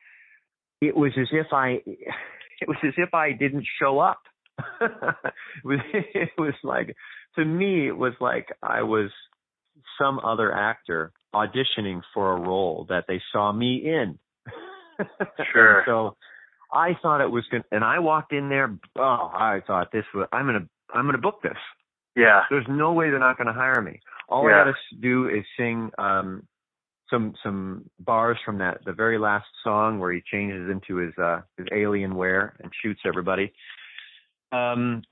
It was as if I, <laughs> it was as if I didn't show up. <laughs> it, was, <laughs> it was like, to me, it was like I was some other actor auditioning for a role that they saw me in. <laughs> Sure. so I thought it was good, and I walked in there. Oh, I thought this was. I'm gonna. I'm gonna book this. yeah. There's no way they're not gonna hire me. All Yeah. I gotta do is sing um some some bars from that the very last song where he changes into his uh his alien wear and shoots everybody. Um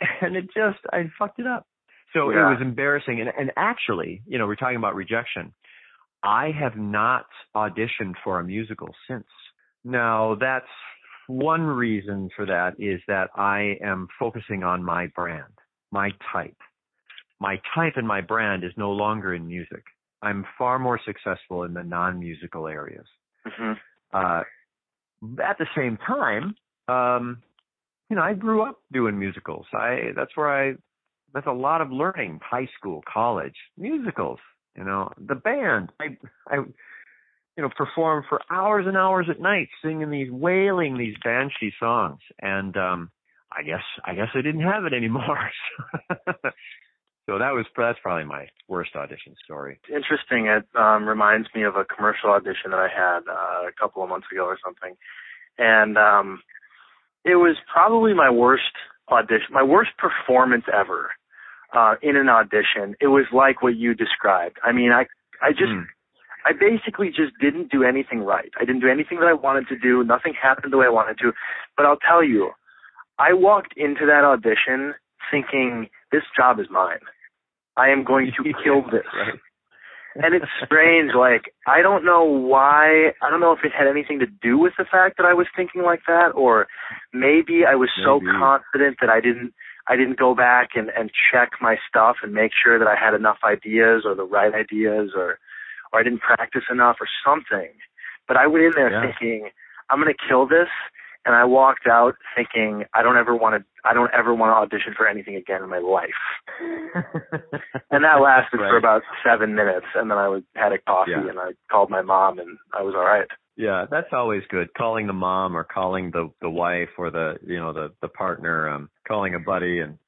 <laughs> and it just I fucked it up. So Yeah. it was embarrassing and and actually, you know, we're talking about rejection. I have not auditioned for a musical since. Now, that's one reason for that is that I am focusing on my brand, my type. My type and my brand is no longer in music. I'm far more successful in the non-musical areas. hmm Uh, at the same time, um, you know, I grew up doing musicals. I that's where I that's a lot of learning. High school, college, musicals. You know, the band. I I you know performed for hours and hours at night singing these wailing these banshee songs, and um, I guess I guess I didn't have it anymore. <laughs> so that was that's probably my worst audition story. Interesting. It um, reminds me of a commercial audition that I had uh, a couple of months ago or something, and um, it was probably my worst audition, my worst performance ever uh, in an audition. It was like what you described. I mean, I I just Mm. I basically just didn't do anything right. I didn't do anything that I wanted to do. Nothing happened the way I wanted to. But I'll tell you, I walked into that audition thinking this job is mine. I am going to <laughs> kill this. Right. And it's strange, like I don't know why I don't know if it had anything to do with the fact that I was thinking like that or maybe I was so confident that I didn't I didn't go back and, and check my stuff and make sure that I had enough ideas or the right ideas or or I didn't practice enough or something. But I went in there Yeah. thinking, I'm gonna kill this and I walked out thinking I don't ever want to I don't ever want to audition for anything again in my life. <laughs> And that lasted for about seven minutes, and then I was, had a coffee Yeah. and I called my mom, and I was all right. Yeah, that's always good. Calling the mom or calling the the wife or the you know the the partner, um, calling a buddy and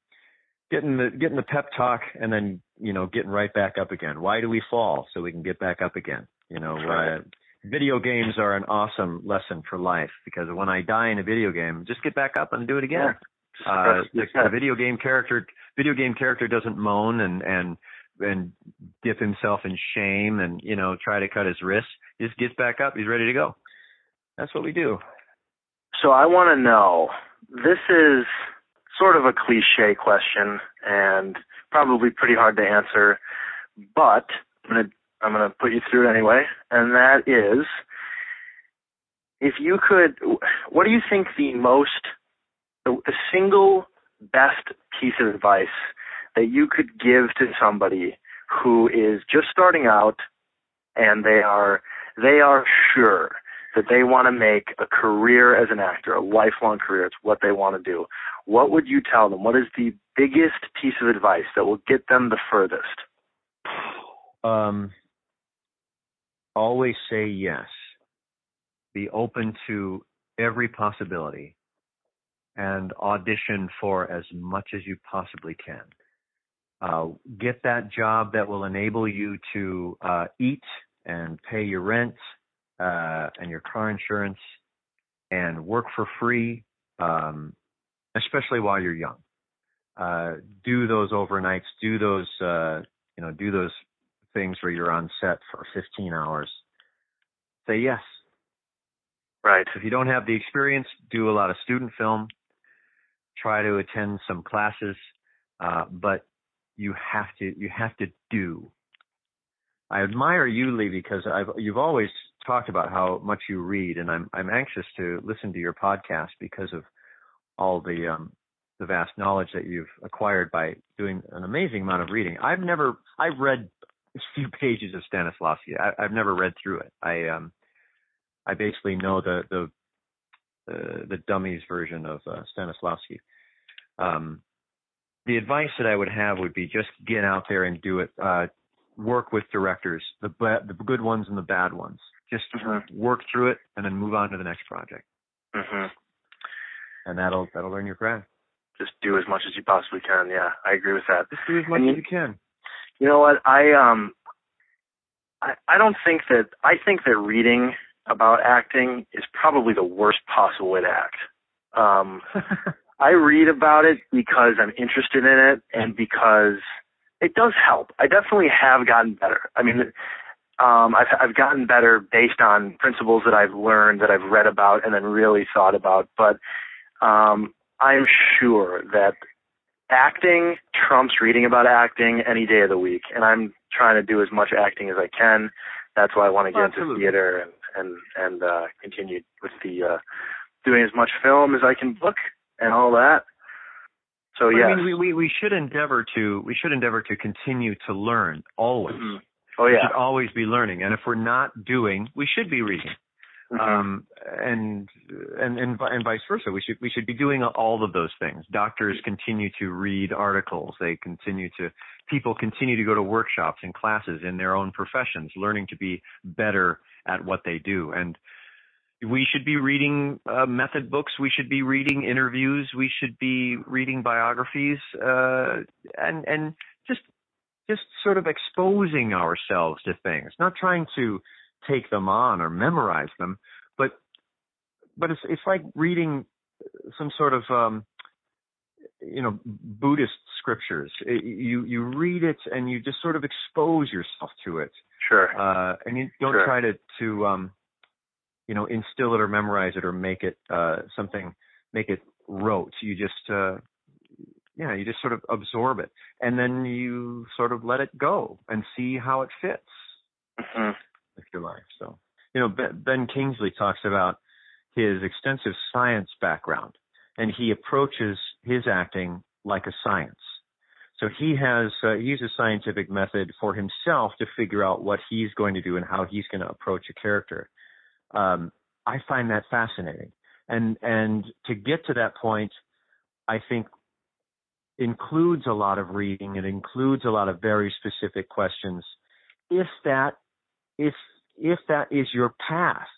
getting the getting the pep talk and then you know getting right back up again. Why do we fall? So we can get back up again. You know, right. uh, video games are an awesome lesson for life because when I die in a video game, just get back up and do it again. Just Uh, the, the video game character video game character doesn't moan and and and dip himself in shame and you know try to cut his wrists. He just gets back up. He's ready to go. That's what we do. So I want to know. This is sort of a cliche question and probably pretty hard to answer, but I'm gonna I'm gonna put you through it anyway. And that is, if you could, what do you think the most, the single best piece of advice that you could give to somebody who is just starting out and they are they are sure that they want to make a career as an actor, a lifelong career. It's what they want to do. What would you tell them? What is the biggest piece of advice that will get them the furthest? Um, always say yes. Be open to every possibility and audition for as much as you possibly can. Uh, get that job that will enable you to uh, eat and pay your rent uh, and your car insurance and work for free, um, especially while you're young. Uh, do those overnights, do those, uh, you know, do those things where you're on set for 15 hours. Say yes. Right. If you don't have the experience, do a lot of student film. Try to attend some classes, uh, but you have to you have to do. I admire you, Lee, because I've you've always talked about how much you read, and I'm I'm anxious to listen to your podcast because of all the um, the vast knowledge that you've acquired by doing an amazing amount of reading. I've never I've read a few <laughs> pages of Stanislavski. I, I've never read through it. I um I basically know the the uh, the dummies version of uh, Stanislavski. Um, the advice that I would have would be just get out there and do it. Uh, work with directors, the ba- the good ones and the bad ones. Just Mhm. work through it and then move on to the next project, hmm and that'll that'll learn your craft. Just do as much as you possibly can. Yeah, I agree with that. Just do as much And you- as you can. You know what? I um I I don't think that I think that reading about acting is probably the worst possible way to act. Um <laughs> I read about it because I'm interested in it and because it does help. I definitely have gotten better. I mean, um, I've I've gotten better based on principles that I've learned that I've read about and then really thought about. But um, I'm sure that acting trumps reading about acting any day of the week, and I'm trying to do as much acting as I can. That's why I want to get into theater and and and uh, continue with the uh, doing as much film as I can book and all that. So yeah. I mean, we, we we should endeavor to we should endeavor to continue to learn always. Mhm. Oh We yeah. should always be learning, and if we're not doing, we should be reading. Mhm. um, and and and and vice versa. We should we should be doing all of those things. Doctors continue to read articles. They continue to people continue to go to workshops and classes in their own professions, learning to be better at what they do. And we should be reading uh, method books. We should be reading interviews. We should be reading biographies, uh, and and just just sort of exposing ourselves to things, not trying to take them on or memorize them, but but it's it's like reading some sort of um you know Buddhist scriptures. It, you you read it and you just sort of expose yourself to it. Sure. Uh, and you don't Sure. try to to um, you know instill it or memorize it or make it uh, something make it rote. You just uh, yeah you just sort of absorb it and then you sort of let it go and see how it fits hmm with your life. So, you know, Ben, ben Kingsley talks about his extensive science background, and he approaches his acting like a science. So he has uh, he uses scientific method for himself to figure out what he's going to do and how he's going to approach a character. Um, I find that fascinating, and and to get to that point, I think includes a lot of reading. It includes a lot of very specific questions. If that if if that is your path,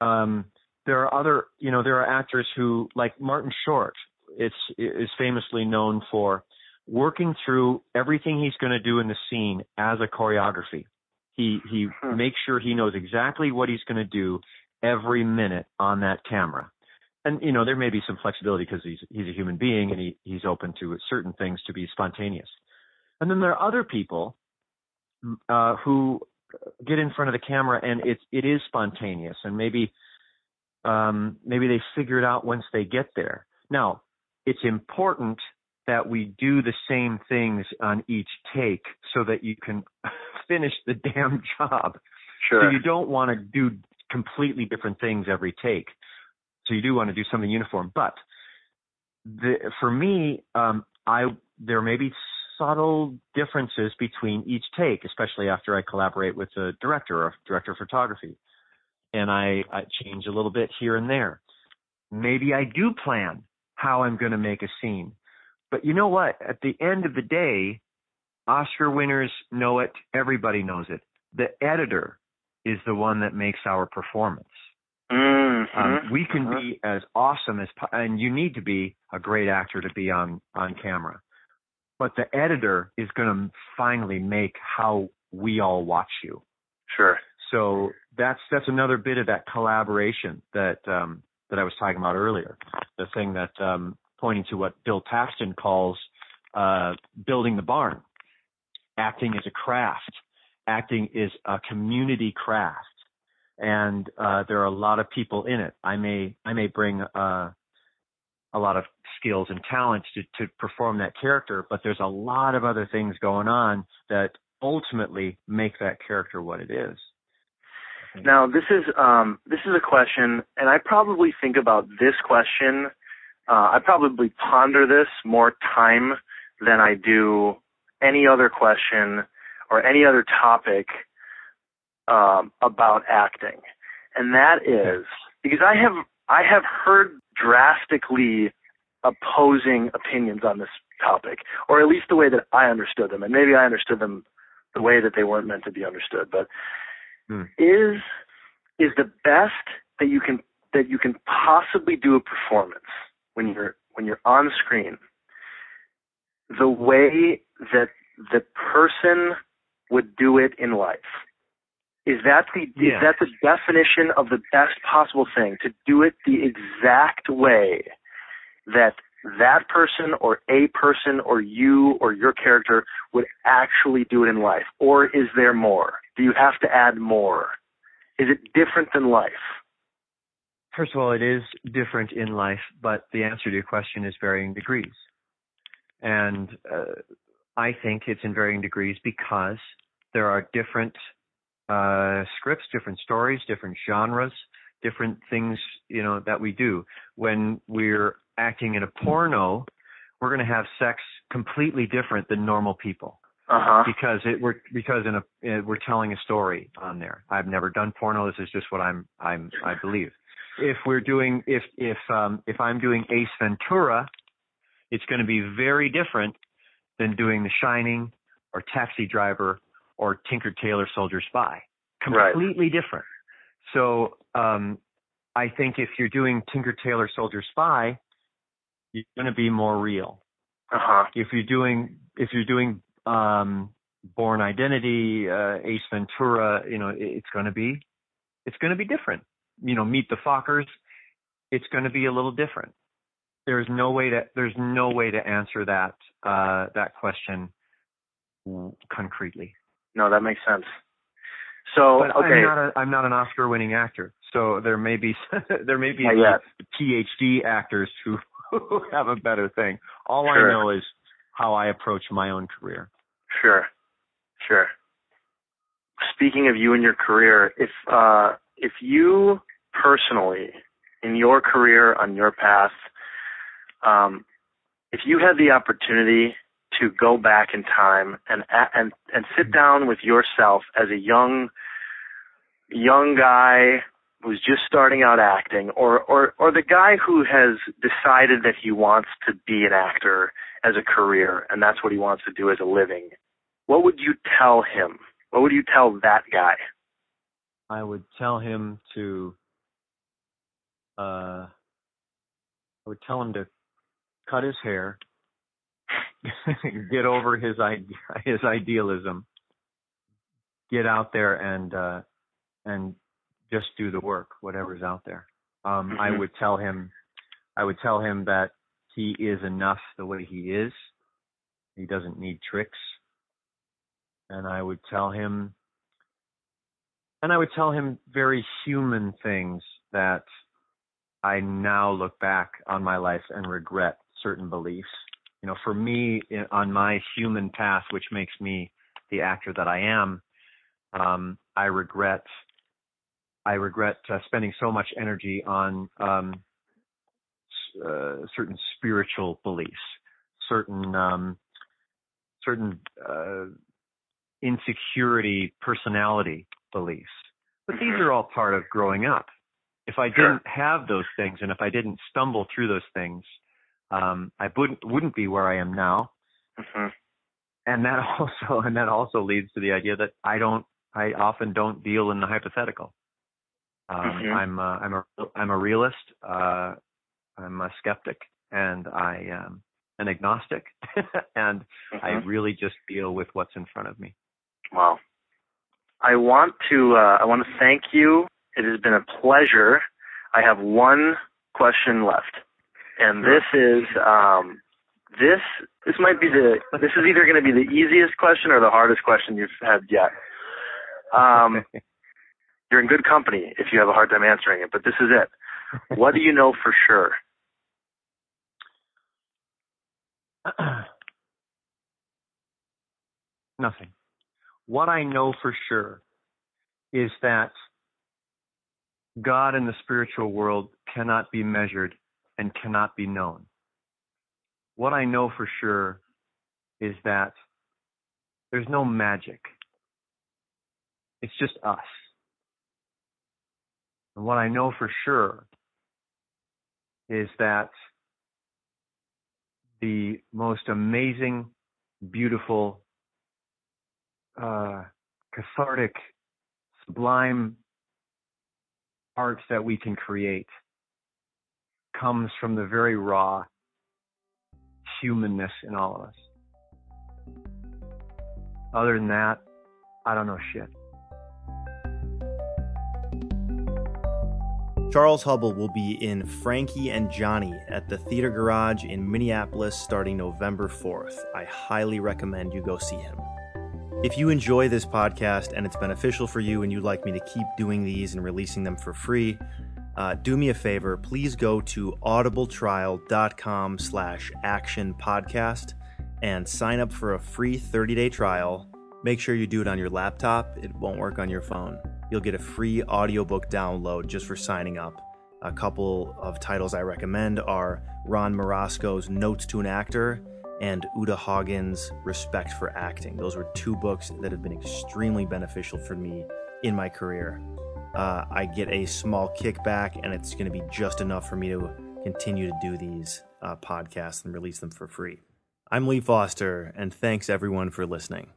um, there are other you know there are actors who like Martin Short. It's is famously known for working through everything he's going to do in the scene as a choreography. He he makes sure he knows exactly what he's going to do every minute on that camera. And you know there may be some flexibility because he's he's a human being and he he's open to certain things to be spontaneous. And then there are other people uh, who get in front of the camera and it's it is spontaneous and maybe um, maybe they figure it out once they get there. Now it's important that we do the same things on each take so that you can <laughs> finish the damn job. Sure. So you don't want to do completely different things every take. So you do want to do something uniform. But the, for me, um, I there may be subtle differences between each take, especially after I collaborate with a director or director of photography, and I, I change a little bit here and there. Maybe I do plan how I'm going to make a scene, but you know what? At the end of the day, Oscar winners know it. Everybody knows it. The editor is the one that makes our performance. Mhm. Um, we can Mhm. be as awesome as, and you need to be a great actor to be on on camera. But the editor is going to finally make how we all watch you. Sure. So that's that's another bit of that collaboration that um, that I was talking about earlier. The thing that um, pointing to what Bill Paxton calls uh, building the barn. Acting is a craft. Acting is a community craft, and uh, there are a lot of people in it. I may I may bring uh, a lot of skills and talents to, to perform that character, but there's a lot of other things going on that ultimately make that character what it is. Now this is um this is a question, and I probably think about this question. Uh, I probably ponder this more time than I do any other question or any other topic um, about acting, and that is because I have I have heard drastically opposing opinions on this topic, or at least the way that I understood them, and maybe I understood them the way that they weren't meant to be understood, but Hmm. is is the best that you can that you can possibly do a performance when you're when you're on screen the way that the person would do it in life. Is that the Yeah. is that the definition of the best possible thing to do it the exact way that that person or a person or you or your character would actually do it in life? Or is there more? Do you have to add more? Is it different than life First of all, it is different in life, but the answer to your question is varying degrees. And uh, I think it's in varying degrees because there are different uh, scripts, different stories, different genres, different things, you know, that we do. When we're acting in a porno, we're going to have sex completely different than normal people uh-huh because it we're because in a uh, we're telling a story on there. I've never done porno. This is just what I'm I'm I believe. If we're doing if if um if I'm doing Ace Ventura, it's going to be very different than doing The Shining or Taxi Driver or Tinker Tailor Soldier Spy. Right. Completely different. So um I think if you're doing Tinker Tailor Soldier Spy, you're going to be more real uh-huh if you're doing if you're doing um Bourne identity uh ace ventura you know it, it's going to be it's going to be different you know meet the fockers it's going to be a little different there's no way to there's no way to answer that uh, that question concretely. No, that makes sense. So but okay, I'm not a, I'm not an Oscar-winning actor, so there may be <laughs> there may be PhD actors who, <laughs> who have a better thing. All sure. I know is how I approach my own career. Sure, sure. Speaking of you and your career, if uh, if you personally, in your career on your path, um, if you had the opportunity to go back in time and and and sit down with yourself as a young young guy who's just starting out acting or or or the guy who has decided that he wants to be an actor as a career and that's what he wants to do as a living what would you tell him? What would you tell that guy? I would tell him to uh i would tell him to cut his hair <laughs> get over his <laughs> his idealism get out there and uh and just do the work, whatever's out there. Um, mm-hmm. I would tell him, I would tell him that he is enough the way he is. He doesn't need tricks. And I would tell him, and I would tell him very human things that I now look back on my life and regret certain beliefs. You know, for me, on my human path, which makes me the actor that I am, um, I regret I regret uh, spending so much energy on um, uh, certain spiritual beliefs, certain um, certain uh, insecurity personality beliefs. But these are all part of growing up. If I didn't have those things, and if I didn't stumble through those things, um, I wouldn't wouldn't be where I am now. Mm-hmm. And that <laughs> also and that also leads to the idea that I don't I often don't deal in the hypothetical. Um, mm-hmm. I'm a, I'm a I'm a realist. Uh, I'm a skeptic, and I am an agnostic, <laughs> and mm-hmm. I really just deal with what's in front of me. Wow. I want to uh, I want to thank you. It has been a pleasure. I have one question left, and this is um, this this might be the this is either going to be the easiest question or the hardest question you've had yet. Um, <laughs> you're in good company if you have a hard time answering it, but this is it. what do you know for sure? <clears throat> Nothing. What I know for sure is that God in the spiritual world cannot be measured and cannot be known. What I know for sure is that there's no magic. It's just us. And what I know for sure is that the most amazing, beautiful, uh, cathartic, sublime art that we can create comes from the very raw humanness in all of us. Other than that, I don't know shit. Charles Hubbell will be in Frankie and Johnny at the Theater Garage in Minneapolis starting November 4th. I highly recommend you go see him. If you enjoy this podcast and it's beneficial for you and you'd like me to keep doing these and releasing them for free, uh, do me a favor. Please go to audibletrial.com slash action podcast and sign up for a free 30-day trial. Make sure you do it on your laptop. It won't work on your phone you'll get a free audiobook download just for signing up. A couple of titles I recommend are Ron Marasco's Notes to an Actor and Uta Hagen's Respect for Acting. Those were two books that have been extremely beneficial for me in my career. Uh, I get a small kickback, and it's going to be just enough for me to continue to do these uh, podcasts and release them for free. I'm Lee Foster, and thanks everyone for listening.